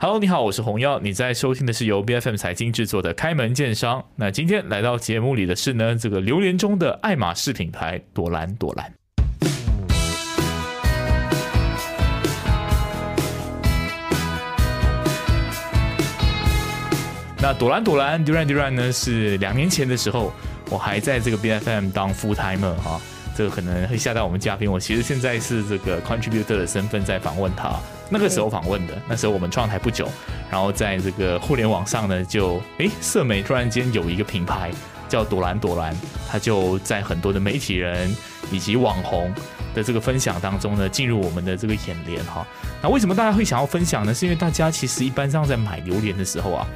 Hello，你好，我是红耀，你在收听的是由 B F M 财经制作的《开门见商》。那今天来到节目里的是呢，这个榴莲中的爱马仕品牌朵兰朵兰。那朵兰朵兰 Duran Duran 呢，是两年前的时候，我还在这个 B F M 当 full timer 哈，这个可能会吓到我们嘉宾。我其实现在是这个 contributor 的身份在访问他。那个时候访问的，那时候我们创台不久，然后在这个互联网上呢，就哎，社媒突然间有一个品牌叫朵兰朵兰，它就在很多的媒体人以及网红的这个分享当中呢，进入我们的这个眼帘哈。那为什么大家会想要分享呢？是因为大家其实一般上在买榴莲的时候啊，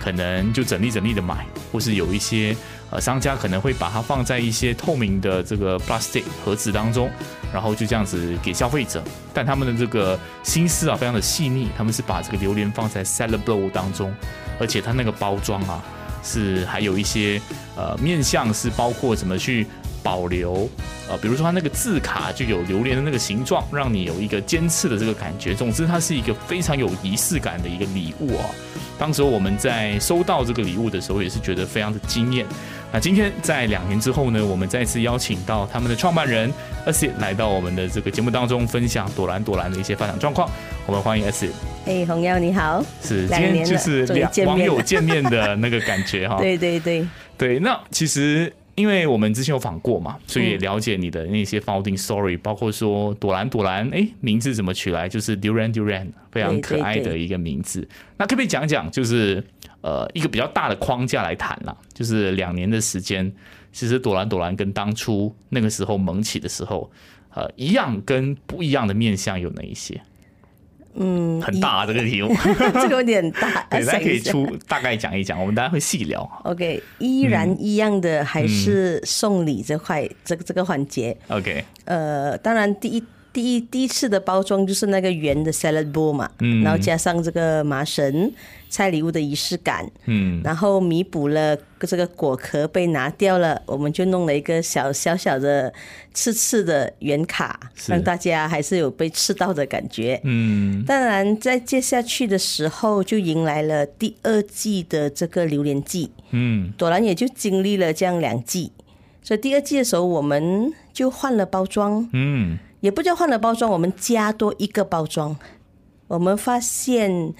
可能就整粒整粒的买，或是有一些呃商家可能会把它放在一些透明的这个 plastic 盒子当中。然后就这样子给消费者，但他们的这个心思啊非常的细腻，他们是把这个榴莲放在 salad bowl 当中，而且它那个包装啊是还有一些呃面向是包括怎么去保留呃，比如说它那个字卡就有榴莲的那个形状，让你有一个尖刺的这个感觉。总之，它是一个非常有仪式感的一个礼物啊。当时我们在收到这个礼物的时候，也是觉得非常的惊艳。那今天在两年之后呢，我们再次邀请到他们的创办人 Asi 来到我们的这个节目当中，分享朵兰朵兰的一些发展状况。我们欢迎 Asi。哎，红耀你好，是今天就是两网友见面的那个感觉哈。对对对 对，那其实。因为我们之前有访过嘛，所以也了解你的那些 founding story，包括说朵兰朵兰，哎，名字怎么取来？就是 Duran Duran，非常可爱的一个名字。那可不可以讲讲，就是呃一个比较大的框架来谈啦？就是两年的时间，其实朵兰朵兰跟当初那个时候萌起的时候，呃，一样跟不一样的面相有哪一些？嗯，很大这个题目，这个有点大，大家可以出 大概讲一讲，我们大家会细聊。OK，依然一样的还是送礼这块，这个这个环节。OK，呃，当然第一。第一第一次的包装就是那个圆的 salad bowl 嘛，然后加上这个麻绳拆礼物的仪式感，嗯，然后弥补了这个果壳被拿掉了，我们就弄了一个小小小的刺刺的圆卡，让大家还是有被刺到的感觉，嗯。当然，在接下去的时候就迎来了第二季的这个榴莲季，嗯，朵兰也就经历了这样两季，所以第二季的时候我们就换了包装，嗯。也不叫换了包装，我们加多一个包装，我们发现，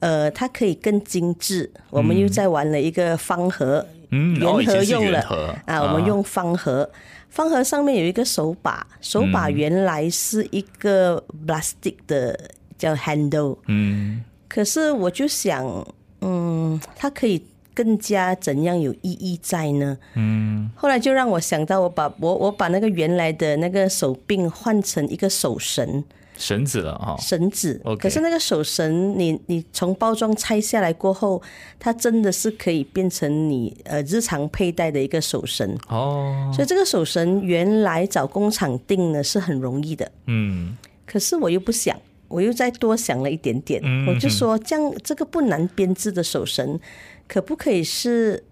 呃，它可以更精致。我们又在玩了一个方盒，圆盒用了啊，我们用方盒，方盒上面有一个手把，手把原来是一个 plastic 的叫 handle，嗯，可是我就想，嗯，它可以。更加怎样有意义在呢？嗯，后来就让我想到，我把我我把那个原来的那个手柄换成一个手绳，绳子了哈，绳子。可是那个手绳，你你从包装拆下来过后，它真的是可以变成你呃日常佩戴的一个手绳哦。所以这个手绳原来找工厂订呢是很容易的，嗯。可是我又不想，我又再多想了一点点，我就说这样这个不难编织的手绳。可不可以是，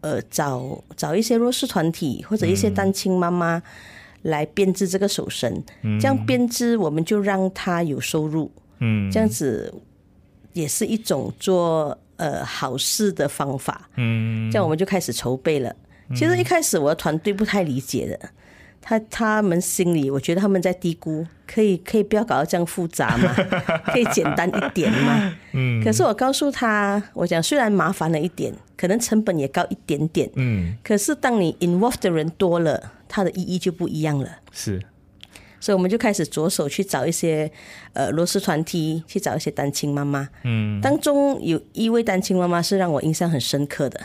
呃，找找一些弱势团体或者一些单亲妈妈来编织这个手绳，这样编织我们就让他有收入，嗯，这样子也是一种做呃好事的方法，嗯，这样我们就开始筹备了。其实一开始我的团队不太理解的。他他们心里，我觉得他们在低估，可以可以不要搞到这样复杂嘛，可以简单一点嘛。嗯。可是我告诉他，我讲虽然麻烦了一点，可能成本也高一点点。嗯。可是当你 involve 的人多了，它的意义就不一样了。是。所以我们就开始着手去找一些呃螺丝团体，去找一些单亲妈妈。嗯。当中有一位单亲妈妈是让我印象很深刻的，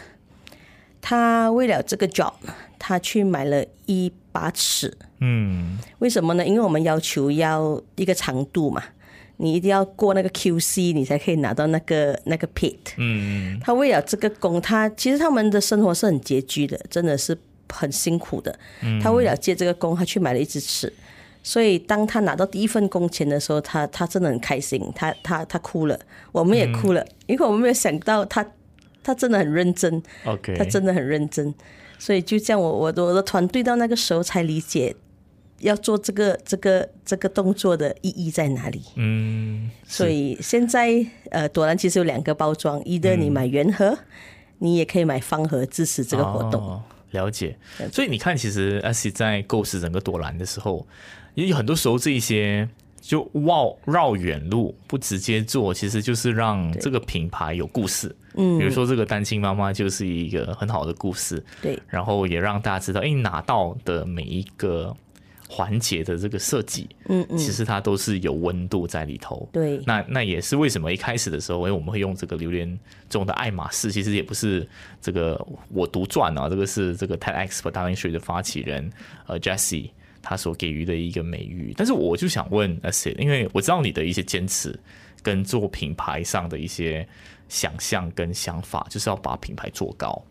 她为了这个 job，她去买了一。八尺，嗯，为什么呢？因为我们要求要一个长度嘛，你一定要过那个 QC，你才可以拿到那个那个 pit。嗯，他为了这个工，他其实他们的生活是很拮据的，真的是很辛苦的。他为了接这个工，他去买了一支尺，所以当他拿到第一份工钱的时候，他他真的很开心，他他他哭了，我们也哭了，因为我们没有想到他他真的很认真，OK，他真的很认真。所以就这样，我我我的团队到那个时候才理解，要做这个这个这个动作的意义在哪里？嗯，所以现在呃，朵兰其实有两个包装，一的你买原盒，你也可以买方盒支持这个活动。了解，所以你看，其实 S 在构思整个朵兰的时候，也有很多时候这一些就绕绕远路不直接做，其实就是让这个品牌有故事。嗯，比如说这个单亲妈妈就是一个很好的故事。对，然后也让大家知道，哎，拿到的每一个。环节的这个设计，嗯嗯，其实它都是有温度在里头。对，那那也是为什么一开始的时候，因为，我们会用这个榴莲中的爱马仕，其实也不是这个我独赚啊，这个是这个 TEDx for Darling Street 的发起人呃 Jesse 他所给予的一个美誉。但是我就想问 s i 因为我知道你的一些坚持跟做品牌上的一些想象跟想法，就是要把品牌做高。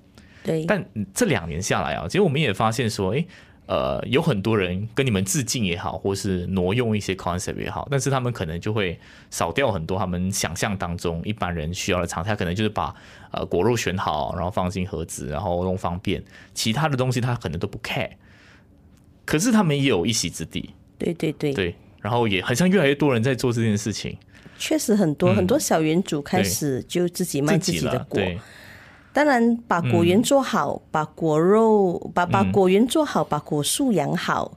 对，但这两年下来啊，其实我们也发现说，诶。呃，有很多人跟你们致敬也好，或是挪用一些 concept 也好，但是他们可能就会少掉很多他们想象当中一般人需要的常态，可能就是把呃果肉选好，然后放进盒子，然后弄方便，其他的东西他可能都不 care。可是他们也有一席之地。对对对。对，然后也好像越来越多人在做这件事情。确实很多很多小园主开始就自己卖自己的果。当然，把果园做好，把果肉把把果园做好，把果树养好，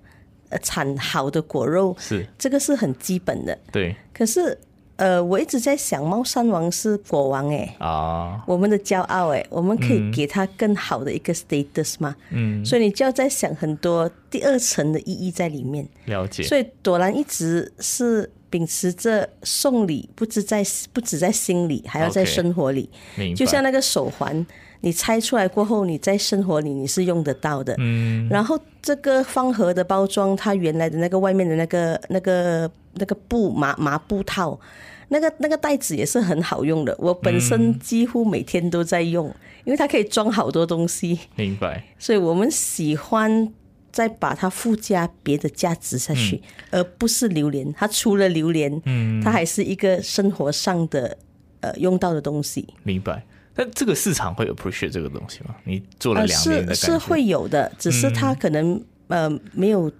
呃，产好的果肉是这个是很基本的。对。可是，呃，我一直在想，猫山王是国王哎啊，我们的骄傲哎，我们可以给他更好的一个 status 吗？嗯。所以你就要在想很多第二层的意义在里面。了解。所以朵兰一直是。秉持着送礼，不止在不止在心里，还要在生活里。就像那个手环，你拆出来过后，你在生活里你是用得到的。嗯。然后这个方盒的包装，它原来的那个外面的那个那个那个布麻麻布套，那个那个袋子也是很好用的。我本身几乎每天都在用，因为它可以装好多东西。明白。所以我们喜欢。再把它附加别的价值下去，而不是榴莲。它除了榴莲，嗯，它还是一个生活上的呃用到的东西。明白。但这个市场会 appreciate 这个东西吗？你做了两年的是是会有的，只是它可能呃没有，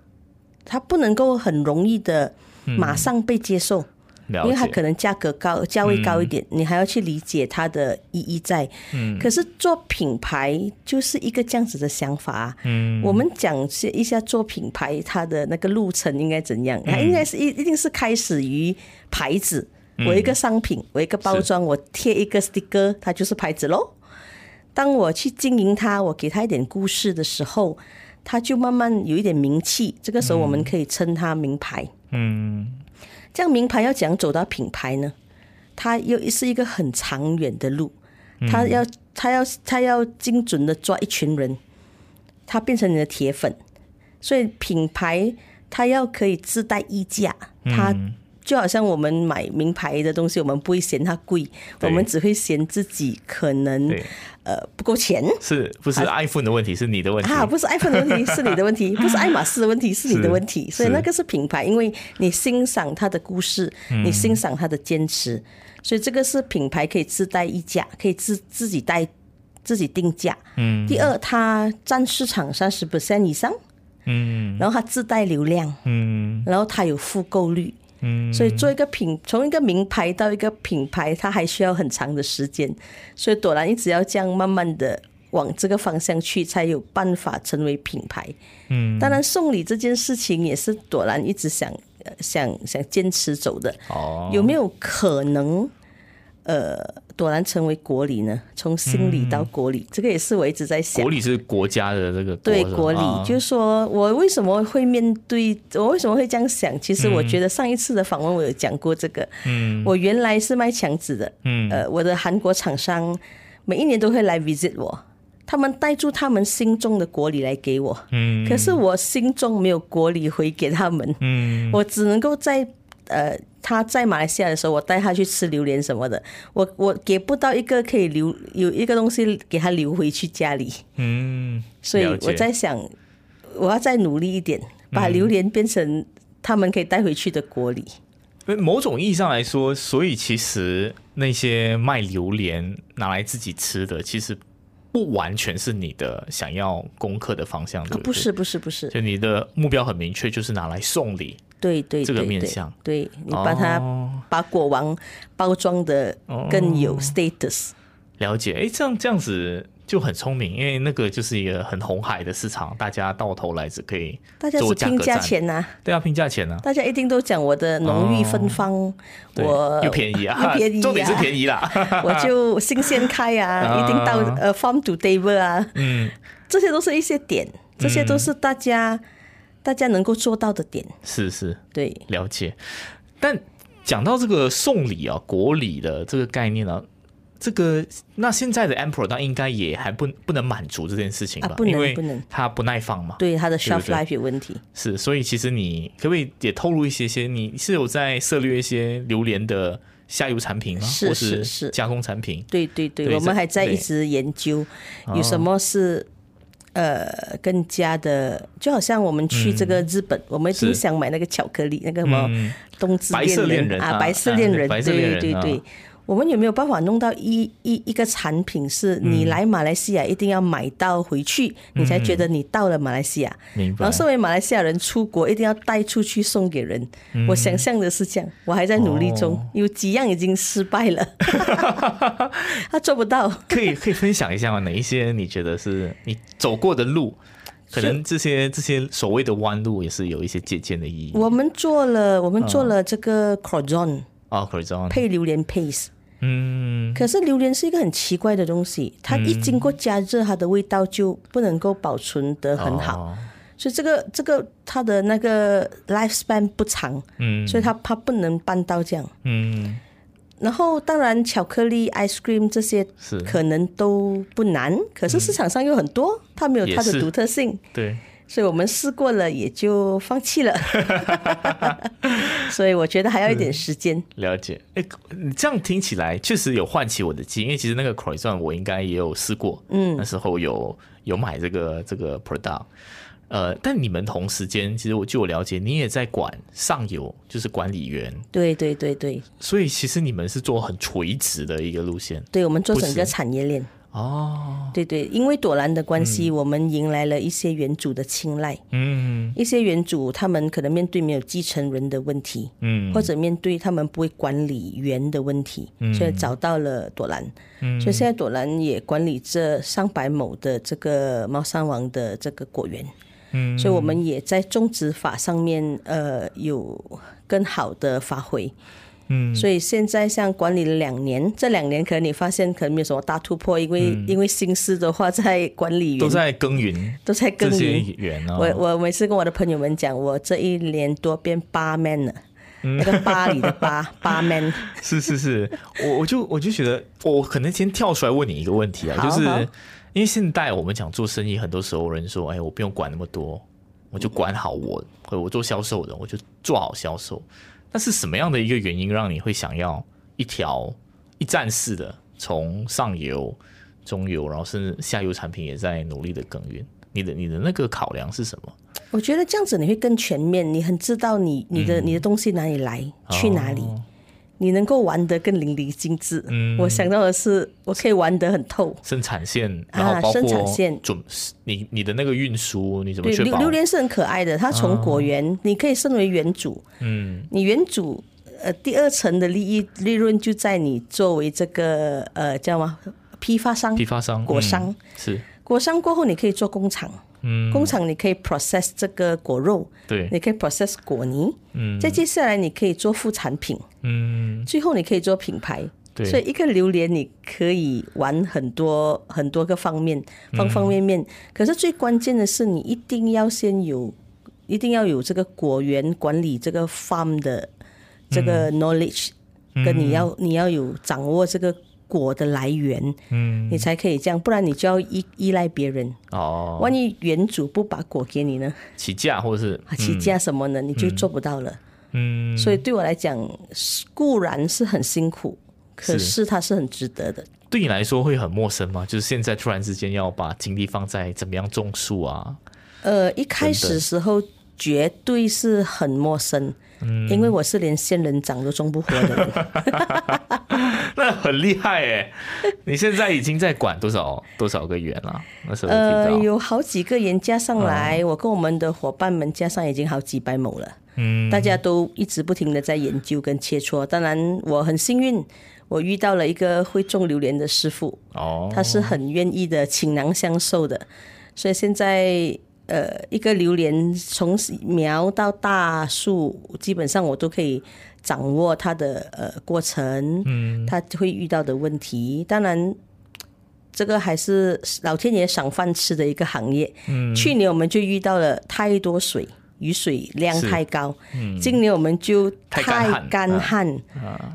它不能够很容易的马上被接受。因为它可能价格高，价位高一点，你还要去理解它的意义在。嗯，可是做品牌就是一个这样子的想法。嗯，我们讲一下做品牌它的那个路程应该怎样？它应该是一一定是开始于牌子，我一个商品，我一个包装，我贴一个 sticker，它就是牌子喽。当我去经营它，我给它一点故事的时候，它就慢慢有一点名气。这个时候我们可以称它名牌。嗯。这样名牌要讲走到品牌呢？它又是一个很长远的路，它要它要它要精准的抓一群人，它变成你的铁粉，所以品牌它要可以自带溢价，它。就好像我们买名牌的东西，我们不会嫌它贵，我们只会嫌自己可能呃不够钱。是不是 iPhone 的问题？是你的问题啊？不是 iPhone 的问题，是你的问题；不是爱马仕的问题，是你的问题。所以那个是品牌，因为你欣赏它的故事，你欣赏它的坚持，所以这个是品牌可以自带溢价，可以自自己带自己定价。嗯。第二，它占市场三十 percent 以上。嗯。然后它自带流量。嗯。然后它有复购率。所以做一个品，从一个名牌到一个品牌，它还需要很长的时间。所以朵兰一直要这样慢慢的往这个方向去，才有办法成为品牌。嗯，当然送礼这件事情也是朵兰一直想想想坚持走的。哦，有没有可能？呃，朵兰成为国礼呢？从心理到国礼，这个也是我一直在想。国礼是国家的这个对国礼，就是说我为什么会面对，我为什么会这样想？其实我觉得上一次的访问我有讲过这个。嗯，我原来是卖墙纸的。嗯，呃，我的韩国厂商每一年都会来 visit 我，他们带住他们心中的国礼来给我。嗯，可是我心中没有国礼回给他们。嗯，我只能够在。呃，他在马来西亚的时候，我带他去吃榴莲什么的，我我给不到一个可以留有一个东西给他留回去家里。嗯，所以我在想，我要再努力一点，把榴莲变成他们可以带回去的国礼。某种意义上来说，所以其实那些卖榴莲拿来自己吃的，其实不完全是你的想要攻克的方向，对不是不是不是，就你的目标很明确，就是拿来送礼。对对，这个面向，对你把它把果王包装的更有 status。了解，哎，这样这样子就很聪明，因为那个就是一个很红海的市场，大家到头来只可以大家只拼价钱呐，对啊，拼价钱呐，大家一定都讲我的浓郁芬芳，我又便宜啊，又便宜，重点是便宜啦，我就新鲜开啊，一定到呃 farm to table 啊，嗯，这些都是一些点，这些都是大家。大家能够做到的点是是，对，了解。但讲到这个送礼啊、国礼的这个概念呢，这个那现在的 Emperor 它应该也还不不能满足这件事情吧？不能，不能，它不耐放嘛？对，它的 shelf life 有问题。是，所以其实你可不可以也透露一些些？你是有在涉猎一些榴莲的下游产品吗？是是是，加工产品。对对对，我们还在一直研究有什么是。呃，更加的，就好像我们去这个日本，我们经想买那个巧克力，那个什么冬至恋人啊，白色恋人，对对对。我们有没有办法弄到一一一个产品，是你来马来西亚一定要买到回去，你才觉得你到了马来西亚？明白。然后，身为马来西亚人出国，一定要带出去送给人。我想象的是这样，我还在努力中，有几样已经失败了，他做不到。可以可以分享一下吗？哪一些你觉得是你走过的路？可能这些这些所谓的弯路也是有一些借鉴的意义。我们做了，我们做了这个 croissant。配榴莲 paste，嗯，可是榴莲是一个很奇怪的东西，它一经过加热，它的味道就不能够保存得很好，所以这个这个它的那个 lifespan 不长，嗯，所以它它不能办到这样，嗯，然后当然巧克力 ice cream 这些是。可能都不难，可是市场上有很多，它没有它的独特性，对。所以我们试过了，也就放弃了。所以我觉得还要一点时间。了解，哎，你这样听起来确实有唤起我的记忆，因为其实那个 croissant 我应该也有试过，嗯，那时候有有买这个这个 product，呃，但你们同时间，其实我据我了解，你也在管上游，就是管理员。对对对对。所以其实你们是做很垂直的一个路线。对，我们做整个产业链。哦，对对，因为朵兰的关系，我们迎来了一些原主的青睐。嗯，一些原主他们可能面对没有继承人的问题，嗯，或者面对他们不会管理园的问题，所以找到了朵兰。嗯，所以现在朵兰也管理这上百亩的这个猫山王的这个果园。嗯，所以我们也在种植法上面，呃，有更好的发挥。嗯，所以现在像管理了两年，这两年可能你发现可能没有什么大突破，因为因为心思的话在管理员。都在耕耘，都在耕耘。我我每次跟我的朋友们讲，我这一年多变八 man 了，那个巴黎的八 八 man。是是是，我我就我就觉得，我可能先跳出来问你一个问题啊，就是因为现在我们讲做生意，很多时候人说，哎，我不用管那么多，我就管好我，我做销售的，我就做好销售。那是什么样的一个原因让你会想要一条一站式的从上游、中游，然后甚至下游产品也在努力的耕耘？你的你的那个考量是什么？我觉得这样子你会更全面，你很知道你你的你的东西哪里来，去哪里。你能够玩得更淋漓尽致。嗯，我想到的是，我可以玩得很透。生产线，然后包括准你你的那个运输，你怎么确保？榴莲是很可爱的，它从果园，你可以身为园主。嗯，你园主，呃，第二层的利益利润就在你作为这个呃叫什么批发商？批发商，果商是果商过后，你可以做工厂。嗯，工厂你可以 process 这个果肉，对，你可以 process 果泥，嗯，再接下来你可以做副产品，嗯，最后你可以做品牌，对，所以一个榴莲你可以玩很多很多个方面，方方面面。可是最关键的是，你一定要先有，一定要有这个果园管理这个 farm 的这个 knowledge，跟你要你要有掌握这个。果的来源，嗯，你才可以这样，不然你就要依依赖别人哦。万一原主不把果给你呢？起价或者是起价什么呢？你就做不到了。嗯，所以对我来讲，固然是很辛苦，可是它是很值得的。对你来说会很陌生吗？就是现在突然之间要把精力放在怎么样种树啊？呃，一开始时候绝对是很陌生。嗯，因为我是连仙人掌都种不活的人，那很厉害哎！你现在已经在管多少多少个园了？那时候呃，有好几个园加上来，我跟我们的伙伴们加上已经好几百亩了。嗯，大家都一直不停的在研究跟切磋。当然，我很幸运，我遇到了一个会种榴莲的师傅。哦，他是很愿意的，倾囊相授的。所以现在。呃，一个榴莲从苗到大树，基本上我都可以掌握它的呃过程，嗯，它会遇到的问题。当然，这个还是老天爷赏饭吃的一个行业。嗯，去年我们就遇到了太多水。雨水量太高，今年我们就太干旱，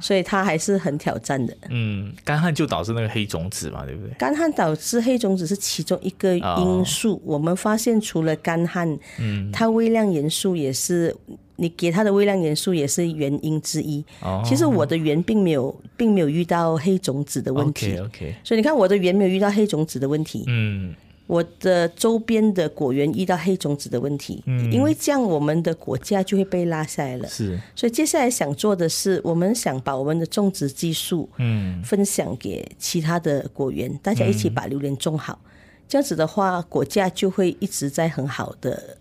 所以它还是很挑战的。嗯，干旱就导致那个黑种子嘛，对不对？干旱导致黑种子是其中一个因素。我们发现除了干旱，嗯，它微量元素也是你给它的微量元素也是原因之一。哦，其实我的园并没有并没有遇到黑种子的问题。OK，所以你看我的园没有遇到黑种子的问题。嗯。我的周边的果园遇到黑种子的问题，嗯，因为这样我们的果价就会被拉下来了。是，所以接下来想做的是，我们想把我们的种植技术，嗯，分享给其他的果园，大家一起把榴莲种好。这样子的话，果价就会一直在很好的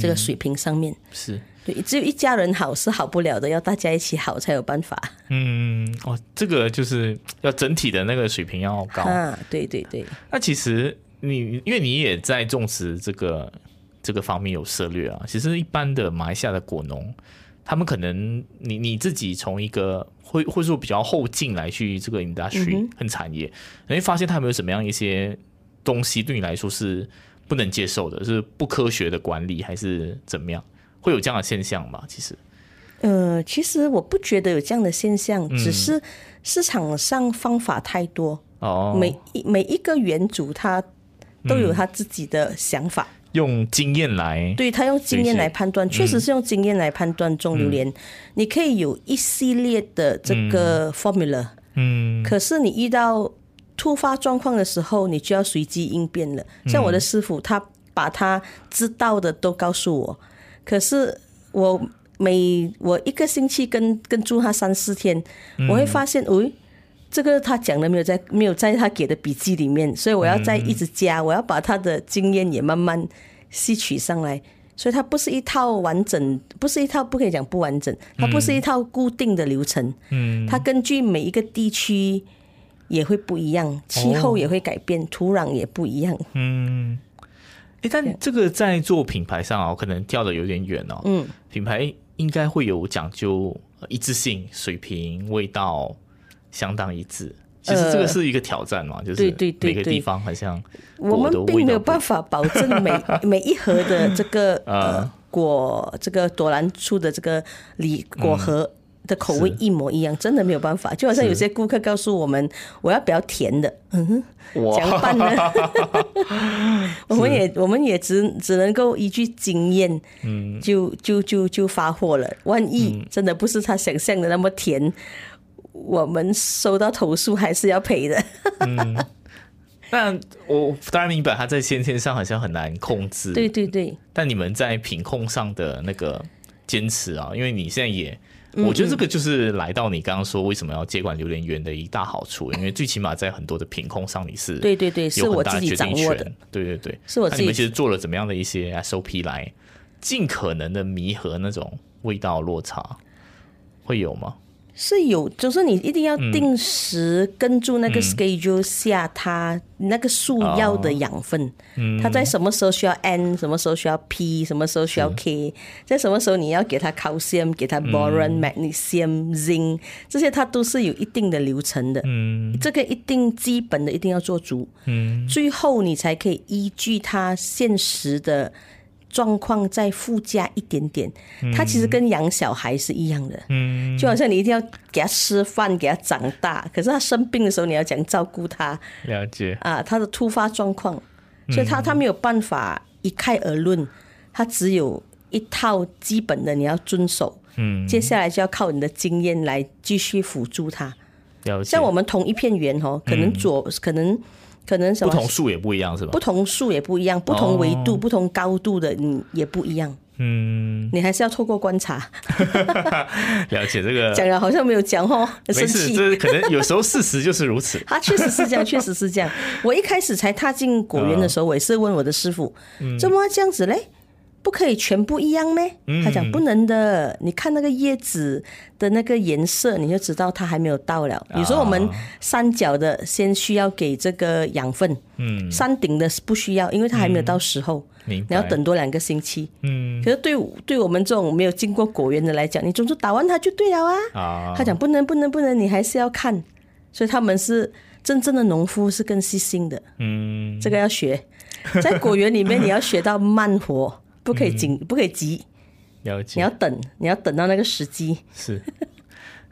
这个水平上面。是，对，只有一家人好是好不了的，要大家一起好才有办法。嗯，哦，这个就是要整体的那个水平要高啊。对对对。那其实。你因为你也在种植这个这个方面有涉略啊，其实一般的马来西亚的果农，他们可能你你自己从一个会会说比较后进来去这个 industry 很产业，你会发现他有没有什么样一些东西对你来说是不能接受的，是不科学的管理还是怎么样？会有这样的现象吗？其实，呃，其实我不觉得有这样的现象，只是市场上方法太多哦，每一每一个园主他。都有他自己的想法，用经验来，对他用经验来判断，确实是用经验来判断种榴莲。你可以有一系列的这个 formula，嗯，可是你遇到突发状况的时候，你就要随机应变了。像我的师傅，他把他知道的都告诉我，可是我每我一个星期跟跟住他三四天，我会发现，喂。这个他讲的没有在没有在他给的笔记里面，所以我要再一直加，我要把他的经验也慢慢吸取上来。所以它不是一套完整，不是一套不可以讲不完整，它不是一套固定的流程。嗯，它根据每一个地区也会不一样，气候也会改变，土壤也不一样。嗯，哎，但这个在做品牌上啊，可能跳的有点远哦。嗯，品牌应该会有讲究一致性、水平、味道。相当一致，其实这个是一个挑战嘛，就是每个地方好像我们并没有办法保证每 每一盒的这个 呃果这个朵兰出的这个梨果核的口味一模一样，真的没有办法。就好像有些顾客告诉我们，我要比较甜的，嗯，怎么办呢，我们也我们也只只能够依据经验，嗯，就就就就发货了。万一真的不是他想象的那么甜。我们收到投诉还是要赔的。嗯，但我当然明白他在先天上好像很难控制。对对对。但你们在品控上的那个坚持啊，因为你现在也，我觉得这个就是来到你刚刚说为什么要接管榴莲园的一大好处，因为最起码在很多的品控上你是，对对对，是我自己掌握的。对对对，是我自己。你们其实做了怎么样的一些 SOP 来尽可能的弥合那种味道落差，会有吗？是有，就是你一定要定时跟住那个 schedule 下它那个树要的养分，它在什么时候需要 N，什么时候需要 P，什么时候需要 K，在什么时候你要给它 calcium，给它 boron、magnesium、zinc，这些它都是有一定的流程的。嗯，这个一定基本的一定要做足。嗯，最后你才可以依据它现实的。状况再附加一点点，它其实跟养小孩是一样的，嗯，就好像你一定要给他吃饭，给他长大，可是他生病的时候，你要讲照顾他，了解。啊，他的突发状况，所以他他没有办法一概而论，他只有一套基本的你要遵守，嗯，接下来就要靠你的经验来继续辅助他，像我们同一片园哦，可能左可能。可能什么不同树也不一样是吧？不同树也不一样，不同维度、不同高度的，你也不一样。嗯，你还是要透过观察。了解这个，讲了好像没有讲哦，生气，这可能有时候事实就是如此。他 确实是这样，确实是这样。我一开始才踏进果园的时候，我也是问我的师傅，怎么这样子嘞？不可以全部一样咩？他讲不能的。你看那个叶子的那个颜色，你就知道它还没有到了。你说我们三角的先需要给这个养分，嗯，山顶的是不需要，因为它还没有到时候。你要等多两个星期。嗯，可是对对我们这种没有经过果园的来讲，你总是打完它就对了啊。啊，他讲不能不能不能，你还是要看。所以他们是真正的农夫，是更细心的。嗯，这个要学，在果园里面你要学到慢活。不可以紧，不可以急，了解。你要等，你要等到那个时机。是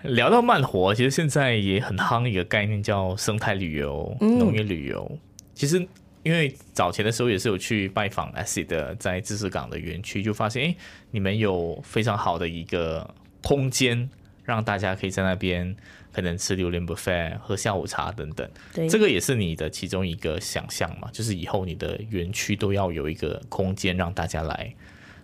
聊到慢活，其实现在也很夯一个概念，叫生态旅游、农业旅游。其实因为早前的时候也是有去拜访 ACID 的在知识港的园区，就发现哎，你们有非常好的一个空间，让大家可以在那边可能吃榴莲 buffet、喝下午茶等等。对，这个也是你的其中一个想象嘛，就是以后你的园区都要有一个空间让大家来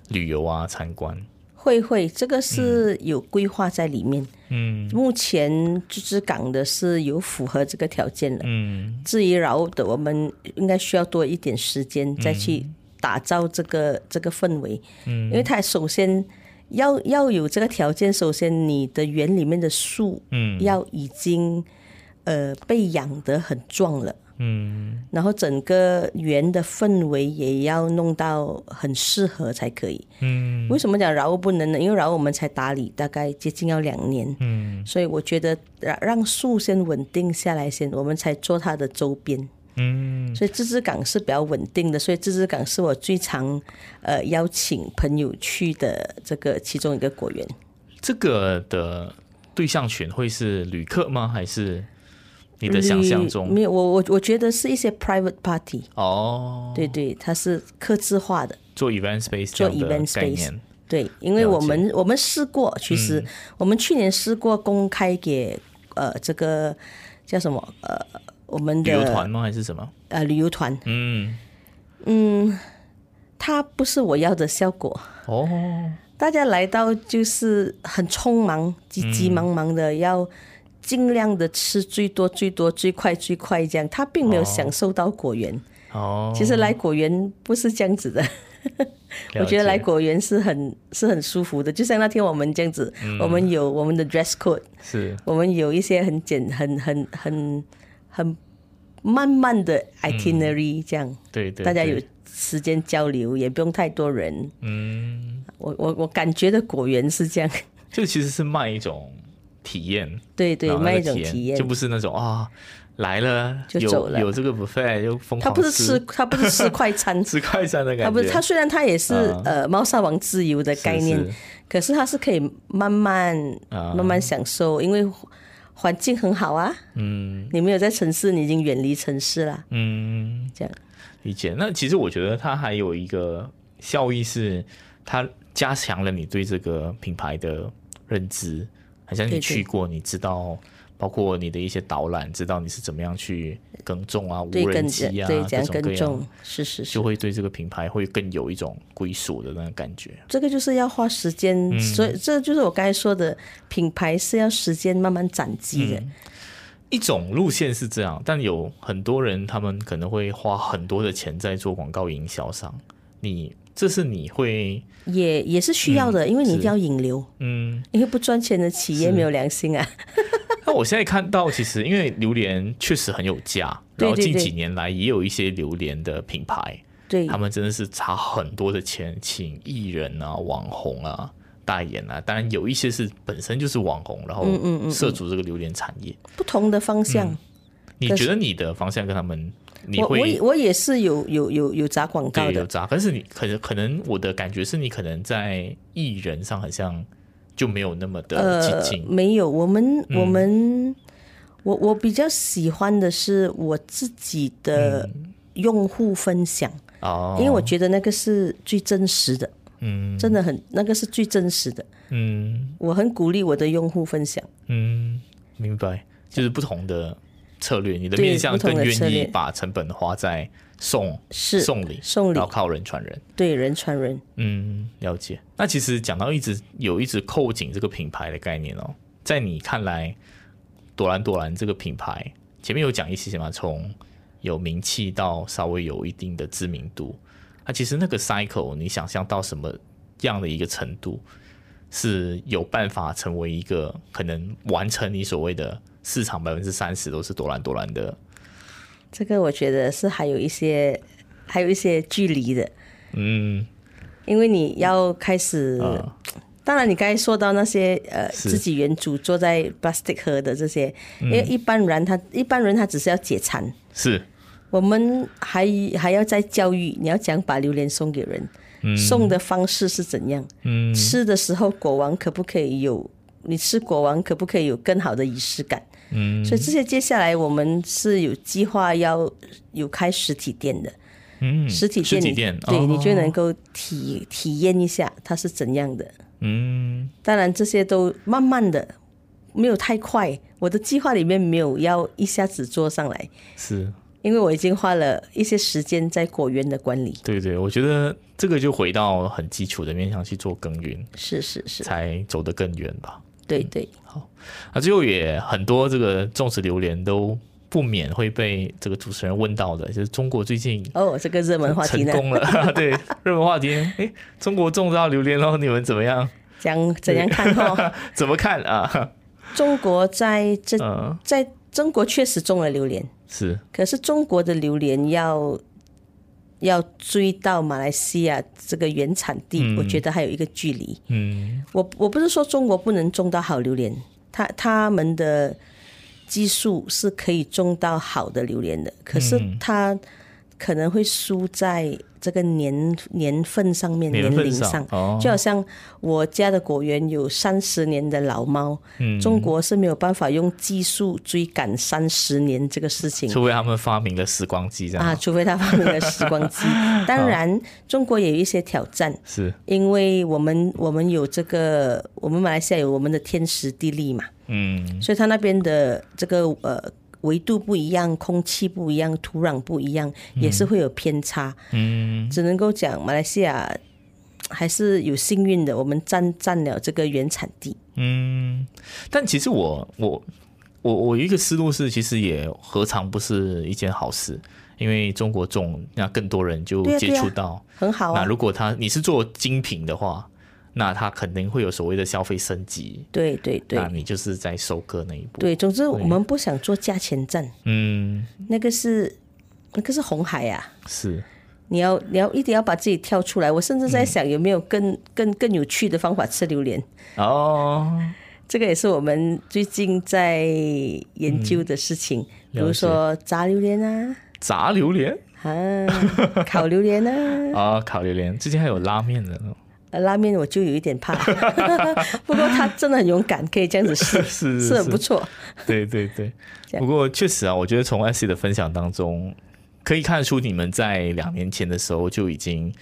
旅游啊、参观。会会，这个是有规划在里面。嗯，目前芝芝港的是有符合这个条件的。嗯，至于饶的，我们应该需要多一点时间再去打造这个这个氛围。嗯，因为它首先要要有这个条件，首先你的园里面的树，嗯，要已经呃被养得很壮了。嗯，然后整个园的氛围也要弄到很适合才可以。嗯，为什么讲饶不能呢？因为饶我们才打理大概接近要两年。嗯，所以我觉得让让树先稳定下来先，我们才做它的周边。嗯，所以芝芝港是比较稳定的，所以芝芝港是我最常呃邀请朋友去的这个其中一个果园。这个的对象群会是旅客吗？还是？你的想象中？没有我我我觉得是一些 private party 哦，对对，它是客制化的，做 event space 做 event space 对，因为我们我们试过，其实我们去年试过公开给呃这个叫什么呃我们的旅游团吗？还是什么？呃旅游团。嗯。嗯，它不是我要的效果。哦，大家来到就是很匆忙急急忙忙的要。尽量的吃最多最多最快最快这样，他并没有享受到果园。哦，其实来果园不是这样子的。我觉得来果园是很是很舒服的，就像那天我们这样子，我们有我们的 dress code，是。我们有一些很简很很很很慢慢的 itinerary 这样。对对，大家有时间交流，也不用太多人。嗯，我我我感觉的果园是这样。就其实是卖一种。体验对对，卖一种体验，就不是那种啊来了就走了，有这个 buffet 就疯狂他不是吃，他不是吃 快餐，吃快餐的感觉。他不是，他虽然他也是呃猫砂王自由的概念，可是他是可以慢慢慢慢享受，因为环境很好啊。嗯，你没有在城市，你已经远离城市了。嗯，这样理解。那其实我觉得它还有一个效益是，它加强了你对这个品牌的认知。好像你去过，你知道，包括你的一些导览，知道你是怎么样去耕种啊，无人机啊，各种各样，是是是，就会对这个品牌会更有一种归属的那种感觉。这个就是要花时间，所以这就是我刚才说的，品牌是要时间慢慢攒积的。一种路线是这样，但有很多人他们可能会花很多的钱在做广告营销上。你这是你会也也是需要的，因为你一定要引流，嗯，因为不赚钱的企业没有良心啊。那我现在看到，其实因为榴莲确实很有价，然后近几年来也有一些榴莲的品牌，对，他们真的是砸很多的钱请艺人啊、网红啊代言啊。当然有一些是本身就是网红，然后涉足这个榴莲产业，不同的方向。你觉得你的方向跟他们？我我我也是有有有有砸广告的，有砸，但是你可能可能我的感觉是你可能在艺人上好像就没有那么的激进，没有，我们我们我我比较喜欢的是我自己的用户分享哦，因为我觉得那个是最真实的，嗯，真的很那个是最真实的，嗯，我很鼓励我的用户分享，嗯，明白，就是不同的。策略，你的面向更愿意把成本花在送是送礼送礼，然后靠人传人，对人传人。嗯，了解。那其实讲到一直有一直扣紧这个品牌的概念哦，在你看来，朵兰朵兰这个品牌前面有讲一些什么？从有名气到稍微有一定的知名度，那其实那个 cycle 你想象到什么样的一个程度，是有办法成为一个可能完成你所谓的市场百分之三十都是朵兰朵兰的？这个我觉得是还有一些还有一些距离的，嗯，因为你要开始，当然你刚才说到那些呃自己原主坐在 plastic 喝的这些，因为一般人他一般人他只是要解馋，是。我们还还要再教育，你要讲把榴莲送给人，送的方式是怎样？吃的时候果王可不可以有？你吃果王可不可以有更好的仪式感？嗯，所以这些接下来我们是有计划要有开实体店的。嗯，实体店，对你就能够体体验一下它是怎样的。嗯，当然这些都慢慢的，没有太快。我的计划里面没有要一下子做上来。是。因为我已经花了一些时间在果园的管理。对对，我觉得这个就回到很基础的面向去做耕耘，是是是，才走得更远吧。对对，好，那最后也很多这个种植榴莲都不免会被这个主持人问到的，就是中国最近哦，这个热门话题成功了，对，热门话题，哎，中国种到榴莲了，你们怎么样？讲怎样看哦？怎么看啊？中国在这，在中国确实种了榴莲。是，可是中国的榴莲要要追到马来西亚这个原产地，我觉得还有一个距离。嗯，我我不是说中国不能种到好榴莲，他他们的技术是可以种到好的榴莲的，可是他可能会输在。这个年年份上面，年龄上，就好像我家的果园有三十年的老猫，中国是没有办法用技术追赶三十年这个事情，除非他们发明了时光机，这样。啊，除非他发明了时光机。当然，中国也有一些挑战，是。因为我们我们有这个，我们马来西亚有我们的天时地利嘛，嗯，所以他那边的这个呃。维度不一样，空气不一样，土壤不一样，也是会有偏差。嗯，只能够讲马来西亚还是有幸运的，我们占占了这个原产地。嗯，但其实我我我我一个思路是，其实也何尝不是一件好事？因为中国种，那更多人就接触到，很好。那如果他你是做精品的话。那它肯定会有所谓的消费升级，对对对，那你就是在收割那一步。对，总之我们不想做价钱战，嗯，那个是那个是红海呀，是，你要你要一定要把自己跳出来。我甚至在想有没有更更更有趣的方法吃榴莲。哦，这个也是我们最近在研究的事情，比如说炸榴莲啊，炸榴莲？啊，烤榴莲啊，啊，烤榴莲，之前还有拉面的。拉面我就有一点怕，不过他真的很勇敢，可以这样子试，是是很不错。对对对，不过确实啊，我觉得从 S 的分享当中可以看出，你们在两年前的时候就已经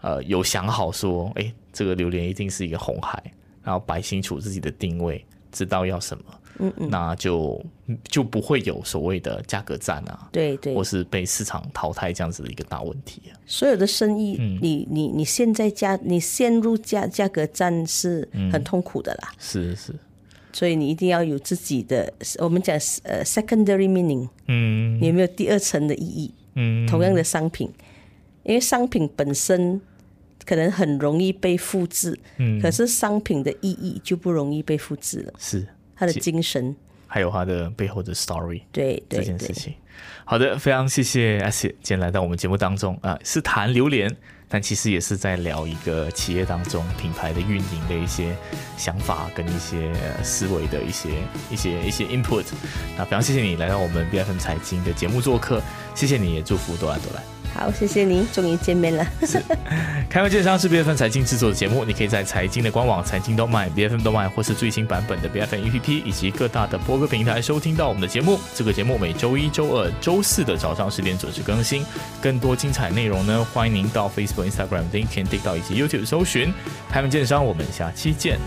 呃有想好说，哎，这个榴莲一定是一个红海，然后摆清楚自己的定位，知道要什么。嗯嗯，那就就不会有所谓的价格战啊，对对，或是被市场淘汰这样子的一个大问题啊。所有的生意，你你你现在价你陷入价价格战是很痛苦的啦。是是，所以你一定要有自己的，我们讲呃 secondary meaning，嗯，你有没有第二层的意义？嗯，同样的商品，因为商品本身可能很容易被复制，嗯，可是商品的意义就不容易被复制了。是。他的精神，还有他的背后的 story，对这件事情。好的，非常谢谢阿谢今天来到我们节目当中啊，是谈榴莲，但其实也是在聊一个企业当中品牌的运营的一些想法跟一些思维的一些一些一些 input。那非常谢谢你来到我们 B F M 财经的节目做客，谢谢你也祝福多兰多兰。好，谢谢您，终于见面了。开门见山是 B F N 财经制作的节目，你可以在财经的官网财经动漫 B F N 动漫，或是最新版本的 B F N A P P 以及各大的播客平台收听到我们的节目。这个节目每周一、周二、周四的早上十点准时更新。更多精彩内容呢，欢迎您到 Facebook、Instagram、LinkedIn、TikTok 以及 YouTube 搜寻开门见山。我们下期见。